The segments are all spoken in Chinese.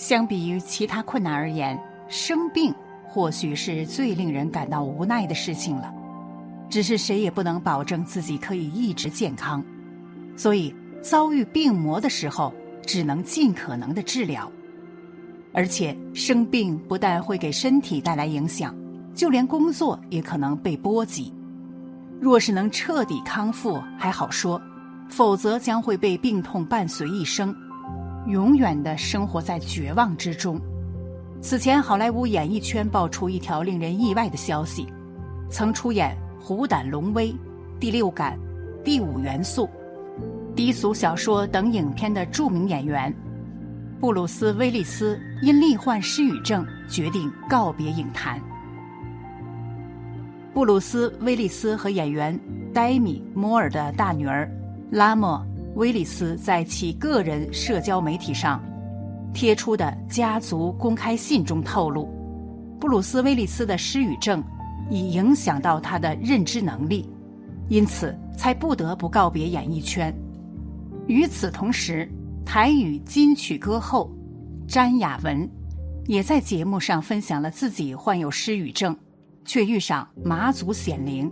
相比于其他困难而言，生病或许是最令人感到无奈的事情了。只是谁也不能保证自己可以一直健康，所以遭遇病魔的时候，只能尽可能的治疗。而且生病不但会给身体带来影响，就连工作也可能被波及。若是能彻底康复还好说，否则将会被病痛伴随一生，永远的生活在绝望之中。此前，好莱坞演艺圈爆出一条令人意外的消息：曾出演《虎胆龙威》《第六感》《第五元素》《低俗小说》等影片的著名演员布鲁斯·威利斯，因罹患失语症，决定告别影坛。布鲁斯·威利斯和演员黛米·摩尔的大女儿拉莫·威利斯在其个人社交媒体上贴出的家族公开信中透露，布鲁斯·威利斯的失语症已影响到他的认知能力，因此才不得不告别演艺圈。与此同时，台语金曲歌后詹雅雯也在节目上分享了自己患有失语症。却遇上马祖显灵，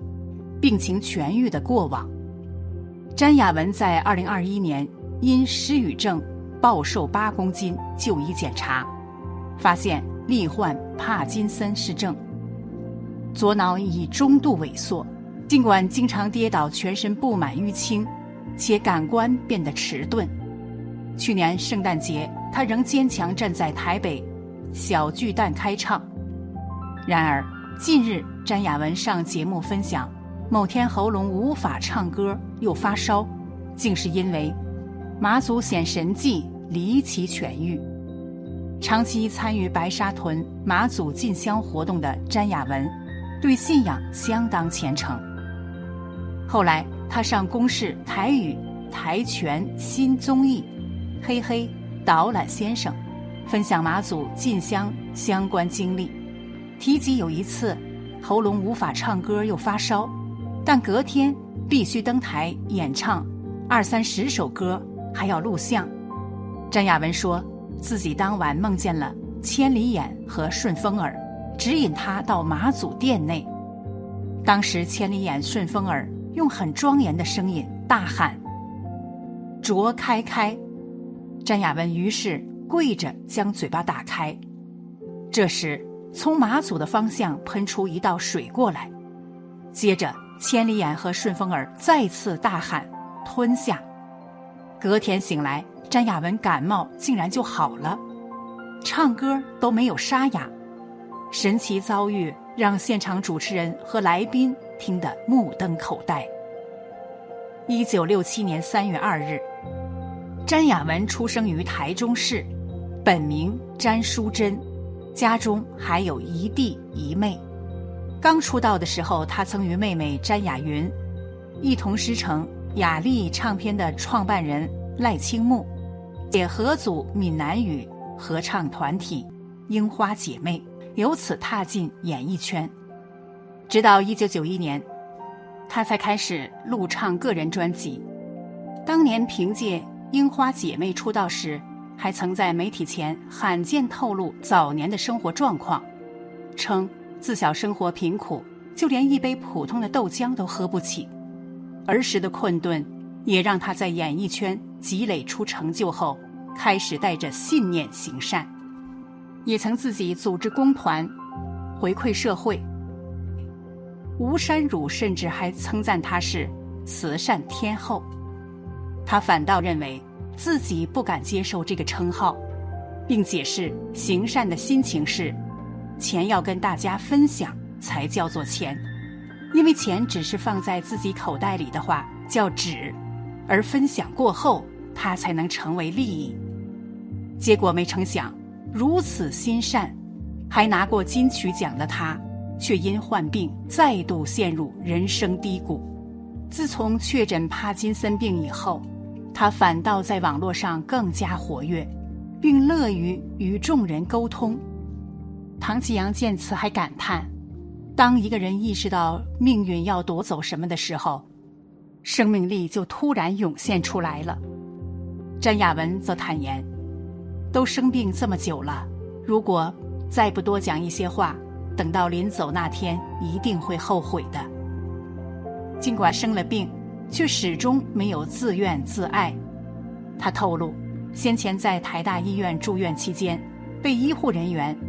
病情痊愈的过往。詹雅雯在二零二一年因失语症暴瘦八公斤，就医检查，发现罹患帕金森氏症，左脑已中度萎缩。尽管经常跌倒，全身布满淤青，且感官变得迟钝。去年圣诞节，他仍坚强站在台北小巨蛋开唱。然而。近日，詹雅雯上节目分享，某天喉咙无法唱歌又发烧，竟是因为马祖显神迹离奇痊愈。长期参与白沙屯马祖进香活动的詹雅雯，对信仰相当虔诚。后来，他上公视台语台拳新综艺《嘿嘿导览先生》，分享马祖进香相关经历。提及有一次，喉咙无法唱歌又发烧，但隔天必须登台演唱二三十首歌，还要录像。詹雅文说自己当晚梦见了千里眼和顺风耳，指引他到马祖殿内。当时千里眼、顺风耳用很庄严的声音大喊：“卓开开！”詹雅文于是跪着将嘴巴打开，这时。从马祖的方向喷出一道水过来，接着千里眼和顺风耳再次大喊“吞下”。隔天醒来，詹雅雯感冒竟然就好了，唱歌都没有沙哑。神奇遭遇让现场主持人和来宾听得目瞪口呆。一九六七年三月二日，詹雅雯出生于台中市，本名詹淑贞。家中还有一弟一妹。刚出道的时候，他曾与妹妹詹雅云一同师承雅丽唱片的创办人赖清木，也合组闽南语合唱团体樱花姐妹，由此踏进演艺圈。直到一九九一年，他才开始录唱个人专辑。当年凭借樱花姐妹出道时。还曾在媒体前罕见透露早年的生活状况，称自小生活贫苦，就连一杯普通的豆浆都喝不起。儿时的困顿，也让他在演艺圈积累出成就后，开始带着信念行善，也曾自己组织工团，回馈社会。吴山汝甚至还称赞他是慈善天后，他反倒认为。自己不敢接受这个称号，并解释行善的心情是：钱要跟大家分享才叫做钱，因为钱只是放在自己口袋里的话叫纸，而分享过后，它才能成为利益。结果没成想，如此心善，还拿过金曲奖的他，却因患病再度陷入人生低谷。自从确诊帕金森病以后。他反倒在网络上更加活跃，并乐于与众人沟通。唐吉阳见此还感叹：“当一个人意识到命运要夺走什么的时候，生命力就突然涌现出来了。”詹雅雯则坦言：“都生病这么久了，如果再不多讲一些话，等到临走那天一定会后悔的。尽管生了病，却始终没有自怨自艾。他透露，先前在台大医院住院期间，被医护人员“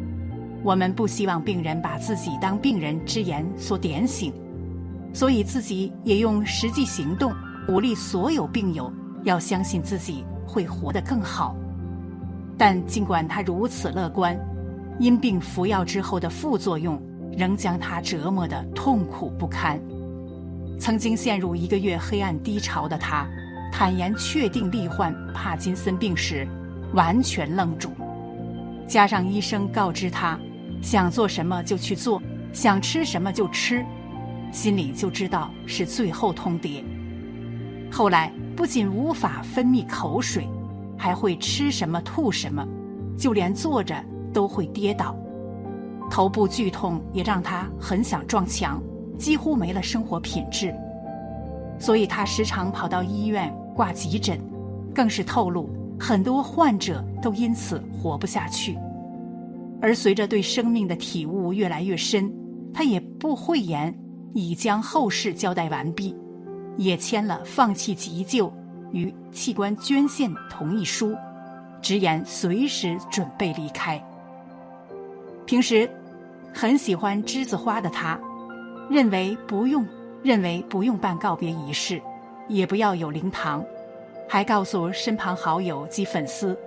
我们不希望病人把自己当病人”之言所点醒，所以自己也用实际行动鼓励所有病友要相信自己会活得更好。但尽管他如此乐观，因病服药之后的副作用仍将他折磨得痛苦不堪。曾经陷入一个月黑暗低潮的他。坦言确定罹患帕金森病时，完全愣住。加上医生告知他，想做什么就去做，想吃什么就吃，心里就知道是最后通牒。后来不仅无法分泌口水，还会吃什么吐什么，就连坐着都会跌倒。头部剧痛也让他很想撞墙，几乎没了生活品质。所以他时常跑到医院挂急诊，更是透露很多患者都因此活不下去。而随着对生命的体悟越来越深，他也不讳言已将后事交代完毕，也签了放弃急救与器官捐献同意书，直言随时准备离开。平时很喜欢栀子花的他，认为不用。认为不用办告别仪式，也不要有灵堂，还告诉身旁好友及粉丝，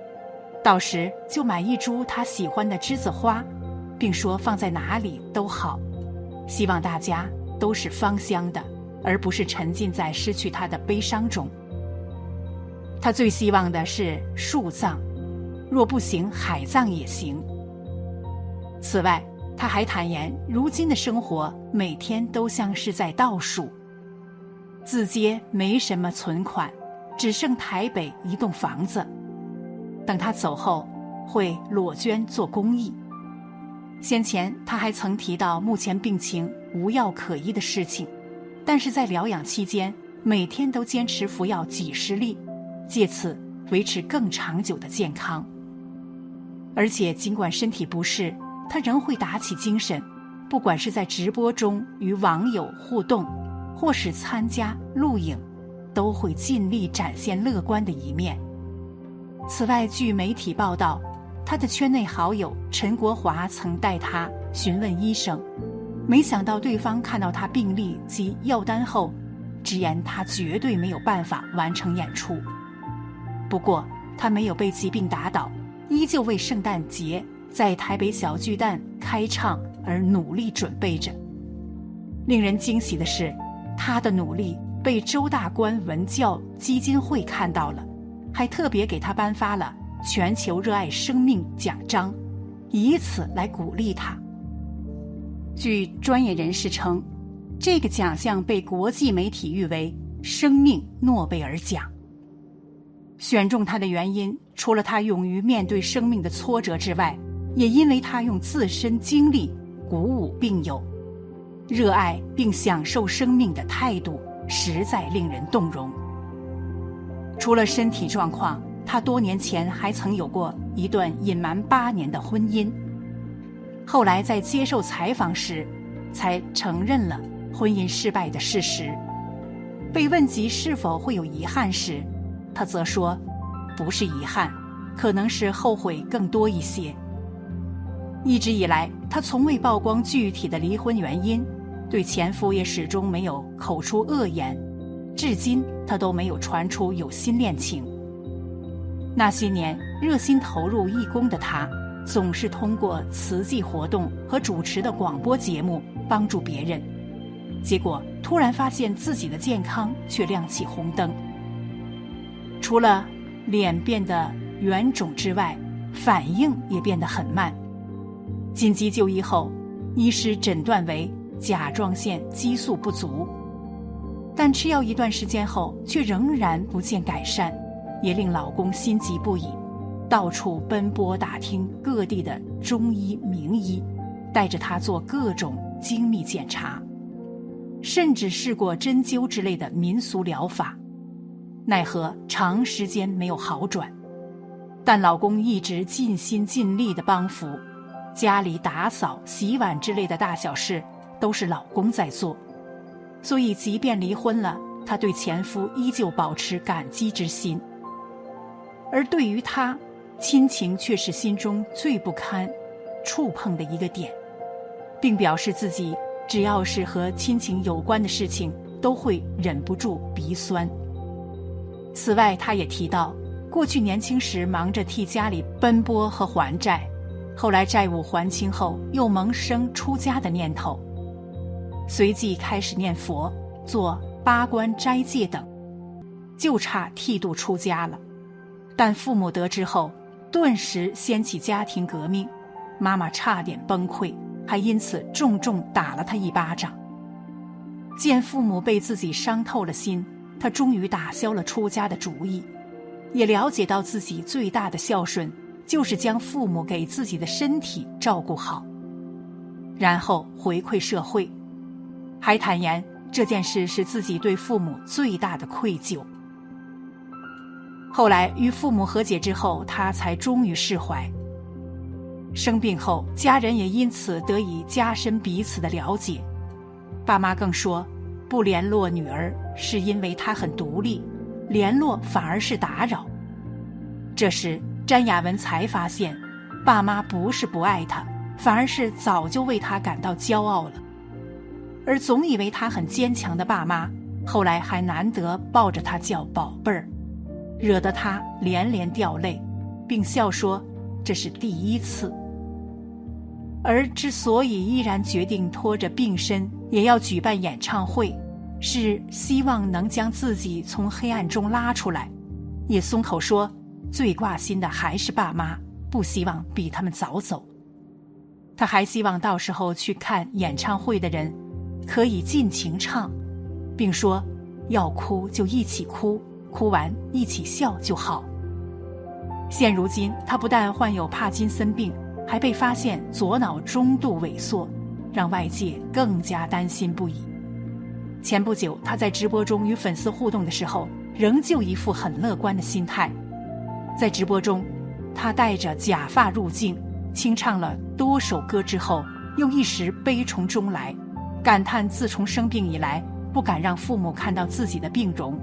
到时就买一株他喜欢的栀子花，并说放在哪里都好，希望大家都是芳香的，而不是沉浸在失去他的悲伤中。他最希望的是树葬，若不行海葬也行。此外。他还坦言，如今的生活每天都像是在倒数。字街没什么存款，只剩台北一栋房子。等他走后，会裸捐做公益。先前他还曾提到目前病情无药可医的事情，但是在疗养期间，每天都坚持服药几十粒，借此维持更长久的健康。而且尽管身体不适。他仍会打起精神，不管是在直播中与网友互动，或是参加录影，都会尽力展现乐观的一面。此外，据媒体报道，他的圈内好友陈国华曾带他询问医生，没想到对方看到他病历及药单后，直言他绝对没有办法完成演出。不过，他没有被疾病打倒，依旧为圣诞节。在台北小巨蛋开唱而努力准备着。令人惊喜的是，他的努力被周大观文教基金会看到了，还特别给他颁发了全球热爱生命奖章，以此来鼓励他。据专业人士称，这个奖项被国际媒体誉为“生命诺贝尔奖”。选中他的原因，除了他勇于面对生命的挫折之外，也因为他用自身经历鼓舞病友，热爱并享受生命的态度，实在令人动容。除了身体状况，他多年前还曾有过一段隐瞒八年的婚姻，后来在接受采访时，才承认了婚姻失败的事实。被问及是否会有遗憾时，他则说：“不是遗憾，可能是后悔更多一些。”一直以来，他从未曝光具体的离婚原因，对前夫也始终没有口出恶言，至今他都没有传出有新恋情。那些年热心投入义工的他，总是通过慈济活动和主持的广播节目帮助别人，结果突然发现自己的健康却亮起红灯，除了脸变得圆肿之外，反应也变得很慢。紧急就医后，医师诊断为甲状腺激素不足，但吃药一段时间后却仍然不见改善，也令老公心急不已，到处奔波打听各地的中医名医，带着他做各种精密检查，甚至试过针灸之类的民俗疗法，奈何长时间没有好转。但老公一直尽心尽力的帮扶，家里打扫、洗碗之类的大小事都是老公在做，所以即便离婚了，她对前夫依旧保持感激之心。而对于她，亲情却是心中最不堪触碰的一个点，并表示自己只要是和亲情有关的事情，都会忍不住鼻酸。此外，他也提到，过去年轻时忙着替家里奔波和还债，后来债务还清后，又萌生出家的念头，随即开始念佛、做八关斋戒等，就差剃度出家了。但父母得知后，顿时掀起家庭革命，妈妈差点崩溃，还因此重重打了他一巴掌。见父母被自己伤透了心。他终于打消了出家的主意，也了解到自己最大的孝顺就是将父母给自己的身体照顾好，然后回馈社会，还坦言这件事是自己对父母最大的愧疚。后来与父母和解之后，他才终于释怀。生病后，家人也因此得以加深彼此的了解，爸妈更说。不联络女儿是因为她很独立，联络反而是打扰。这时，詹雅文才发现，爸妈不是不爱她，反而是早就为她感到骄傲了。而总以为他很坚强的爸妈，后来还难得抱着他叫宝贝儿，惹得他连连掉泪，并笑说这是第一次。而之所以依然决定拖着病身也要举办演唱会。是希望能将自己从黑暗中拉出来，也松口说，最挂心的还是爸妈，不希望比他们早走。他还希望到时候去看演唱会的人，可以尽情唱，并说要哭就一起哭，哭完一起笑就好。现如今，他不但患有帕金森病，还被发现左脑中度萎缩，让外界更加担心不已。前不久，他在直播中与粉丝互动的时候，仍旧一副很乐观的心态。在直播中，他戴着假发入镜，清唱了多首歌之后，又一时悲从中来，感叹自从生病以来，不敢让父母看到自己的病容，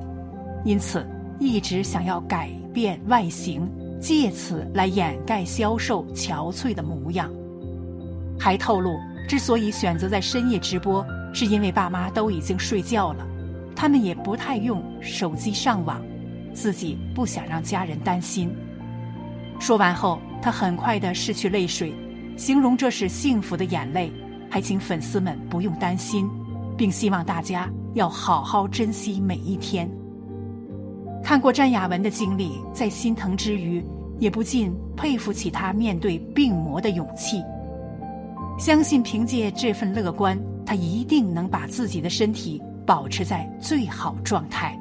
因此一直想要改变外形，借此来掩盖消瘦憔悴的模样。还透露，之所以选择在深夜直播。是因为爸妈都已经睡觉了，他们也不太用手机上网，自己不想让家人担心。说完后，他很快的拭去泪水，形容这是幸福的眼泪，还请粉丝们不用担心，并希望大家要好好珍惜每一天。看过詹雅文的经历，在心疼之余，也不禁佩服起他面对病魔的勇气。相信凭借这份乐观。他一定能把自己的身体保持在最好状态。